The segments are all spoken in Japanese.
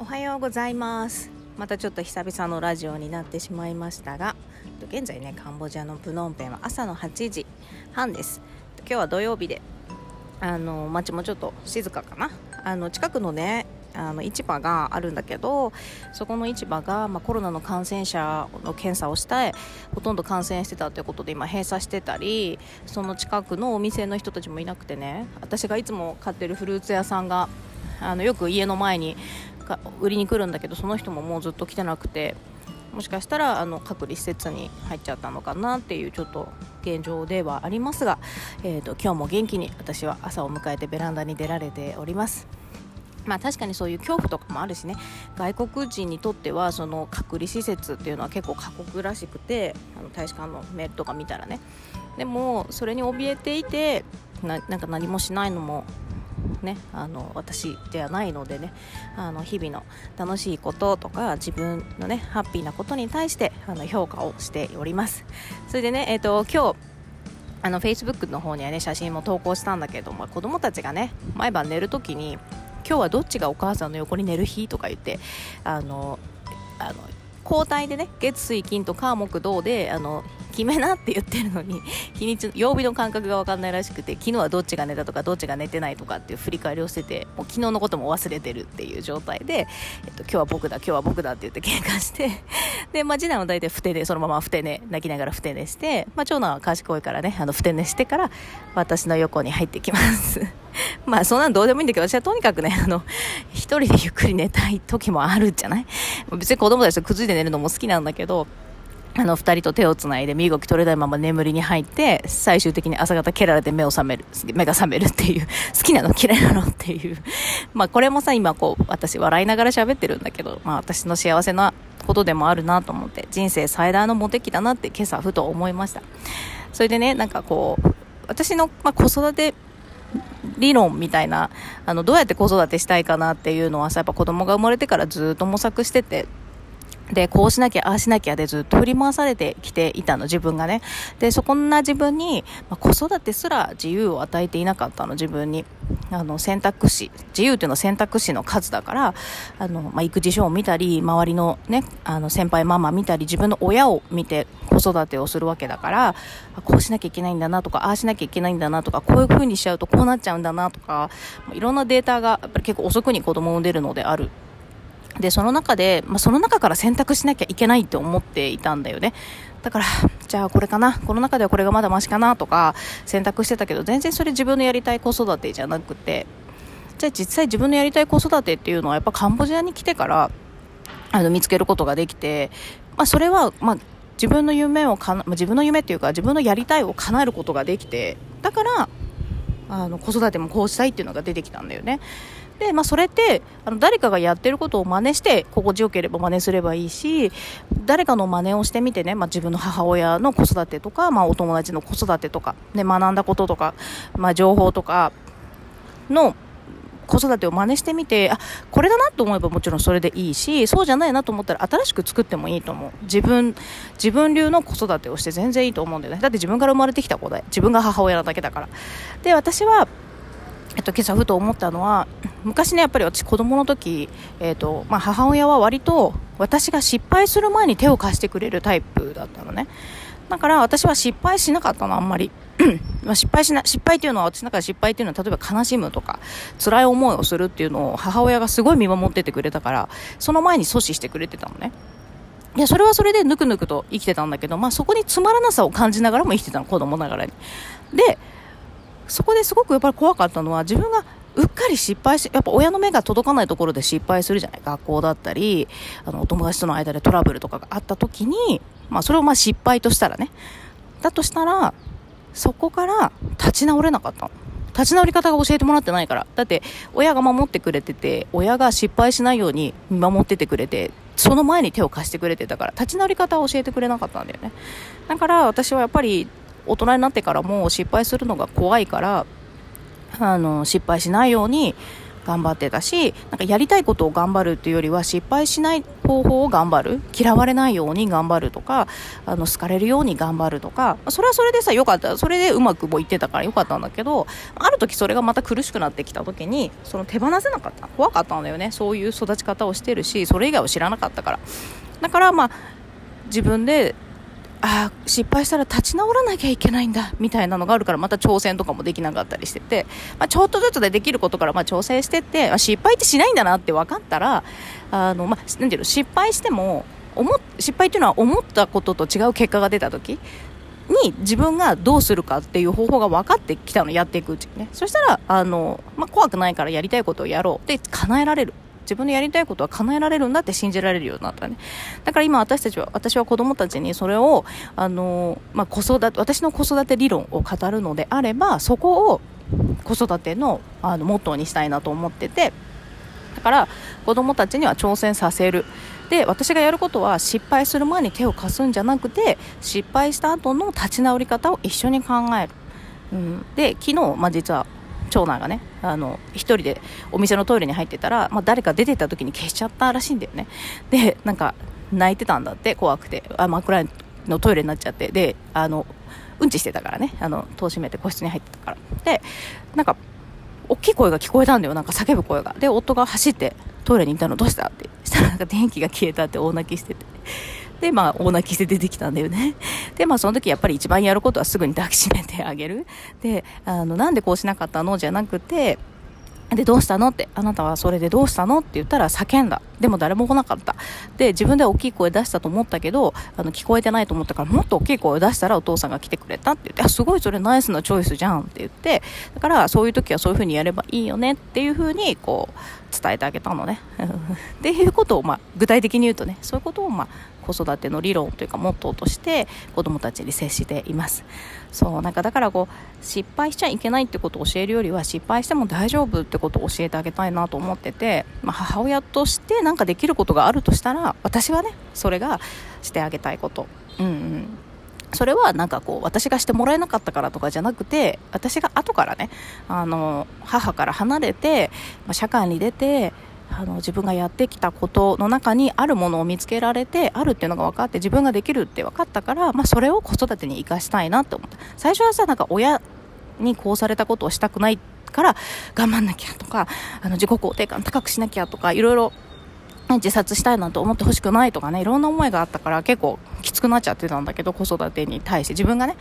おはようございます。またちょっと久々のラジオになってしまいましたが現在ねカンボジアのプノンペンは朝の8時半です。今日は土曜日であの街もちょっと静かかな。あの近くのねあの市場があるんだけどそこの市場が、まあ、コロナの感染者の検査をしてほとんど感染してたということで今閉鎖してたりその近くのお店の人たちもいなくてね私がいつも買ってるフルーツ屋さんがあのよく家の前に売りに来るんだけどその人ももうずっと来てなくてもしかしたらあの隔離施設に入っちゃったのかなっていうちょっと現状ではありますが、えーと、と今日も元気に私は朝を迎えてベランダに出られております。まあ、確かにそういう恐怖とかもあるしね外国人にとってはその隔離施設っていうのは結構過酷らしくてあの大使館のメールとか見たらねでもそれに怯えていてなんか何もしないのもね、あの私ではないのでねあの日々の楽しいこととか自分のねハッピーなことに対してあの評価をしております。それでね、えーと、今日あの Facebook の方にはね写真も投稿したんだけども子供たちがね毎晩寝るときに今日はどっちがお母さんの横に寝る日とか言ってあのあの交代でね月水金と火木土であの決めなって言ってるのに 日にち曜日の感覚が分かんないらしくて昨日はどっちが寝たとかどっちが寝てないとかっていう振り返りをしててもう昨日のことも忘れてるっていう状態で、えっと、今日は僕だ今日は僕だって言って喧嘩して で、まあ、次男は大体ふて寝そのままふて寝泣きながらふて寝して、まあ、長男は賢いからねあのふて寝してから私の横に入ってきます。まあそんなのどうでもいいんだけど私はとにかくねあの一人でゆっくり寝たい時もあるじゃない？別に子供たちとくっついて寝るのも好きなんだけどあの、二人と手をつないで身動き取れないまま眠りに入って、最終的に朝方蹴られて目を覚める、目が覚めるっていう、好きなの嫌いなのっていう。まあこれもさ、今こう、私笑いながら喋ってるんだけど、まあ私の幸せなことでもあるなと思って、人生最大のモテ期だなって今朝ふと思いました。それでね、なんかこう、私の、まあ、子育て理論みたいな、あの、どうやって子育てしたいかなっていうのはさ、やっぱ子供が生まれてからずっと模索してて、で、こうしなきゃ、ああしなきゃでずっと振り回されてきていたの、自分がね。で、そこんな自分に、まあ、子育てすら自由を与えていなかったの、自分に。あの、選択肢、自由というのは選択肢の数だから、あの、まあ、育児書を見たり、周りのね、あの、先輩ママ見たり、自分の親を見て子育てをするわけだから、こうしなきゃいけないんだなとか、ああしなきゃいけないんだなとか、こういう風にしちゃうとこうなっちゃうんだなとか、いろんなデータが、やっぱり結構遅くに子供を産んでるのであるで、その中で、まあ、その中から選択しなきゃいけないって思っていたんだよね。だから、じゃあこれかな、この中ではこれがまだマシかなとか選択してたけど、全然それ自分のやりたい子育てじゃなくて、じゃあ実際自分のやりたい子育てっていうのはやっぱカンボジアに来てから、あの、見つけることができて、まあそれは、まあ自分の夢をかな、自分の夢っていうか自分のやりたいを叶えることができて、だから、あの、子育てもこうしたいっていうのが出てきたんだよね。で、まあ、それってあの誰かがやってることを真似して心地よければ真似すればいいし誰かの真似をしてみてね、まあ、自分の母親の子育てとか、まあ、お友達の子育てとか、ね、学んだこととか、まあ、情報とかの子育てを真似してみてあこれだなと思えばもちろんそれでいいしそうじゃないなと思ったら新しく作ってもいいと思う。自分自分流の子育てをして全然いいと思うんだよね。だって自分から生まれてきた子で自分が母親なだけだから。で私はえっと、今朝ふと思ったのは昔ねやっぱり私子供の時、えっとまあ、母親は割と私が失敗する前に手を貸してくれるタイプだったのね。だから私は失敗しなかったのあんまり。まあ失敗しな失敗っていうのは私の中で失敗っていうのは例えば悲しむとか辛い思いをするっていうのを母親がすごい見守っててくれたからその前に阻止してくれてたのね。いやそれはそれでぬくぬくと生きてたんだけど、まあ、そこにつまらなさを感じながらも生きてたの子供ながらに。でそこですごくやっぱり怖かったのは自分がうっかり失敗し、やっぱ親の目が届かないところで失敗するじゃない？学校だったり、あの、お友達との間でトラブルとかがあった時に、まあそれをまあ失敗としたらね。だとしたら、そこから立ち直れなかったの。立ち直り方が教えてもらってないから。だって、親が守ってくれてて、親が失敗しないように見守っててくれて、その前に手を貸してくれてたから、立ち直り方を教えてくれなかったんだよね。だから私はやっぱり大人になってからも失敗するのが怖いからあの失敗しないように頑張ってたしなんかやりたいことを頑張るっていうよりは失敗しない方法を頑張る。嫌われないように頑張るとかあの好かれるように頑張るとかそれはそれでさよかった。それでうまくもいってたからよかったんだけどある時それがまた苦しくなってきた時にその手放せなかった。怖かったんだよね。そういう育ち方をしてるしそれ以外を知らなかったから。だからまあ自分であ失敗したら立ち直らなきゃいけないんだみたいなのがあるからまた挑戦とかもできなかったりしてて、まあ、ちょっとずつでできることからまあ挑戦してって、まあ、失敗ってしないんだなって分かったらあの、まあ、なんていうの失敗しても思失敗っていうのは思ったことと違う結果が出た時に自分がどうするかっていう方法が分かってきたのやっていくうちにね。そしたらあの、まあ、怖くないからやりたいことをやろう。で叶えられる。自分のやりたいことは叶えられるんだって信じられるようになったね。だから今私たちは私は子供たちにそれをあの、まあ、子育て私の子育て理論を語るのであればそこを子育てのあのモットーにしたいなと思ってて。だから子供たちには挑戦させる。で私がやることは失敗する前に手を貸すんじゃなくて失敗した後の立ち直り方を一緒に考える、うん、で昨日、まあ、実は長男がねあの1人でお店のトイレに入ってたら、まあ、誰か出てた時に消しちゃったらしいんだよね。でなんか泣いてたんだって怖くて。あ真っ暗のトイレになっちゃって。であのうんちしてたからね。あの戸を閉めて個室に入ってたから。でなんか大きい声が聞こえたんだよ。なんか叫ぶ声が。で夫が走ってトイレに行ったのどうしたって。したらなんか電気が消えたって大泣きしてて。で、まあ、大泣きして出てきたんだよね。で、まあ、その時やっぱり一番やることはすぐに抱きしめてあげる。で、あの、なんでこうしなかったの？じゃなくて、で、どうしたの？って、あなたはそれでどうしたの？って言ったら叫んだ。でも誰も来なかった。で、自分では大きい声出したと思ったけど、あの、聞こえてないと思ったから、もっと大きい声を出したらお父さんが来てくれたって言って、あ、すごいそれナイスなチョイスじゃんって言って、だからそういう時はそういう風にやればいいよねっていう風に、こう、伝えてあげたのね。っていうことを、まあ、具体的に言うとね、そういうことを、まあ、子育ての理論というかモットーとして子供たちに接しています。そうなんかだからこう失敗しちゃいけないってことを教えるよりは失敗しても大丈夫ってことを教えてあげたいなと思ってて、まあ、母親として何かできることがあるとしたら私はねそれがしてあげたいこと。うんうん。それはなんかこう私がしてもらえなかったからとかじゃなくて私が後からねあの母から離れて、ま、社会に出てあの自分がやってきたことの中にあるものを見つけられてあるっていうのが分かって自分ができるって分かったから、まあ、それを子育てに生かしたいなって思った。最初はさなんか親にこうされたことをしたくないから頑張んなきゃとかあの自己肯定感高くしなきゃとかいろいろ自殺したいなんて思ってほしくないとかねいろんな思いがあったから結構きつくなっちゃってたんだけど子育てに対して。自分がね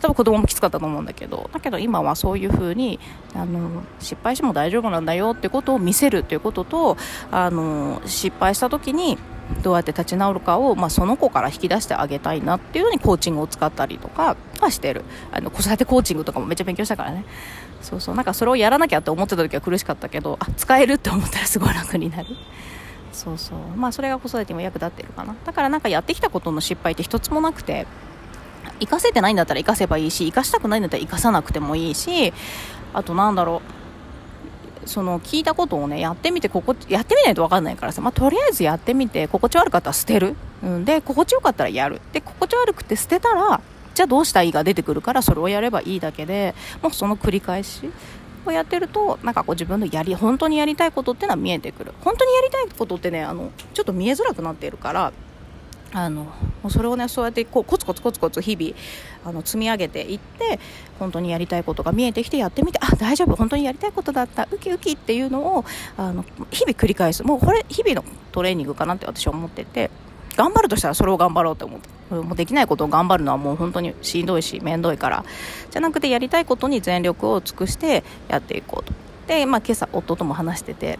多分子供もきつかったと思うんだけどだけど今はそういう風にあの失敗しても大丈夫なんだよってことを見せるっていうこととあの失敗した時にどうやって立ち直るかを、まあ、その子から引き出してあげたいなっていうのにコーチングを使ったりとかはしてる。あの子育てコーチングとかもめっちゃ勉強したからね。そうそう。なんかそれをやらなきゃって思ってた時は苦しかったけどあ使えるって思ったらすごい楽になる。そうそう。まあそれが子育てにも役立ってるかな。だからなんかやってきたことの失敗って一つもなくて生かせてないんだったら生かせばいいし生かしたくないんだったら生かさなくてもいいしあとなんだろう。その聞いたことをねやってみてここやってみないと分かんないからさ、まあ、とりあえずやってみて心地悪かったら捨てる、うん、で心地よかったらやる。で心地悪くて捨てたらじゃあどうしたらいいが出てくるからそれをやればいいだけでもうその繰り返し。をやってるとなんかこう自分のやり本当にやりたいことっていうのは見えてくる。本当にやりたいことってねあのちょっと見えづらくなっているからあのそれをねそうやってこうコツコツコツコツ日々あの積み上げていって本当にやりたいことが見えてきてやってみてあ大丈夫本当にやりたいことだったウキウキっていうのをあの日々繰り返す。もうこれ日々のトレーニングかなって私は思ってて頑張るとしたらそれを頑張ろうと思ってもうできないことを頑張るのはもう本当にしんどいし面倒いから。じゃなくてやりたいことに全力を尽くしてやっていこうと。で、まあ、今朝夫とも話してて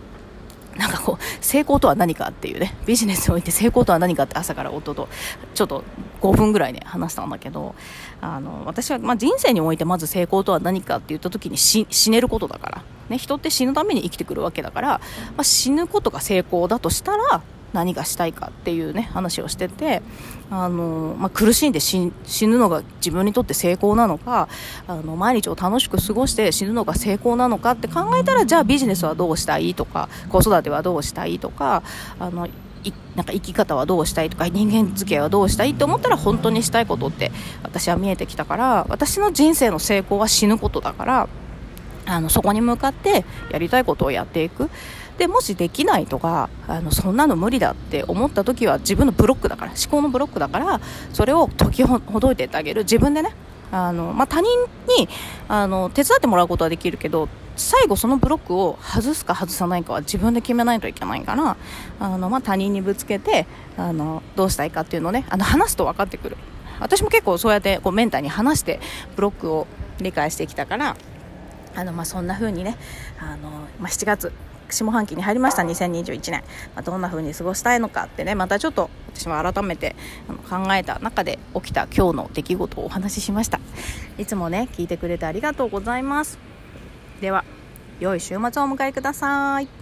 なんかこう成功とは何かっていうねビジネスにおいて成功とは何かって朝から夫とちょっと5分ぐらいね話したんだけどあの私は、まあ、人生においてまず成功とは何かって言った時に死ねることだから、ね、人って死ぬために生きてくるわけだから、まあ、死ぬことが成功だとしたら何がしたいかっていうね話をしててあの、まあ、苦しんで死ぬのが自分にとって成功なのかあの毎日を楽しく過ごして死ぬのが成功なのかって考えたらじゃあビジネスはどうしたいとか子育てはどうしたいとかあのなんか生き方はどうしたいとか人間付き合いはどうしたいって思ったら本当にしたいことって私は見えてきたから私の人生の成功は死ぬことだからあのそこに向かってやりたいことをやっていく。でもしできないとかあのそんなの無理だって思った時は自分のブロックだから思考のブロックだからそれを解きほどいてってあげる。自分でねあの、まあ、他人にあの手伝ってもらうことはできるけど最後そのブロックを外すか外さないかは自分で決めないといけないからあの、まあ、他人にぶつけてあのどうしたいかっていうのをねあの話すと分かってくる。私も結構そうやってこうメンターに話してブロックを理解してきたからあの、まあ、そんな風にねあの、まあ、7月下半期に入りました。2021年、まあ、どんな風に過ごしたいのかってね。またちょっと私も改めて考えた中で起きた今日の出来事をお話ししました。いつもね聞いてくれてありがとうございます。では良い週末をお迎えください。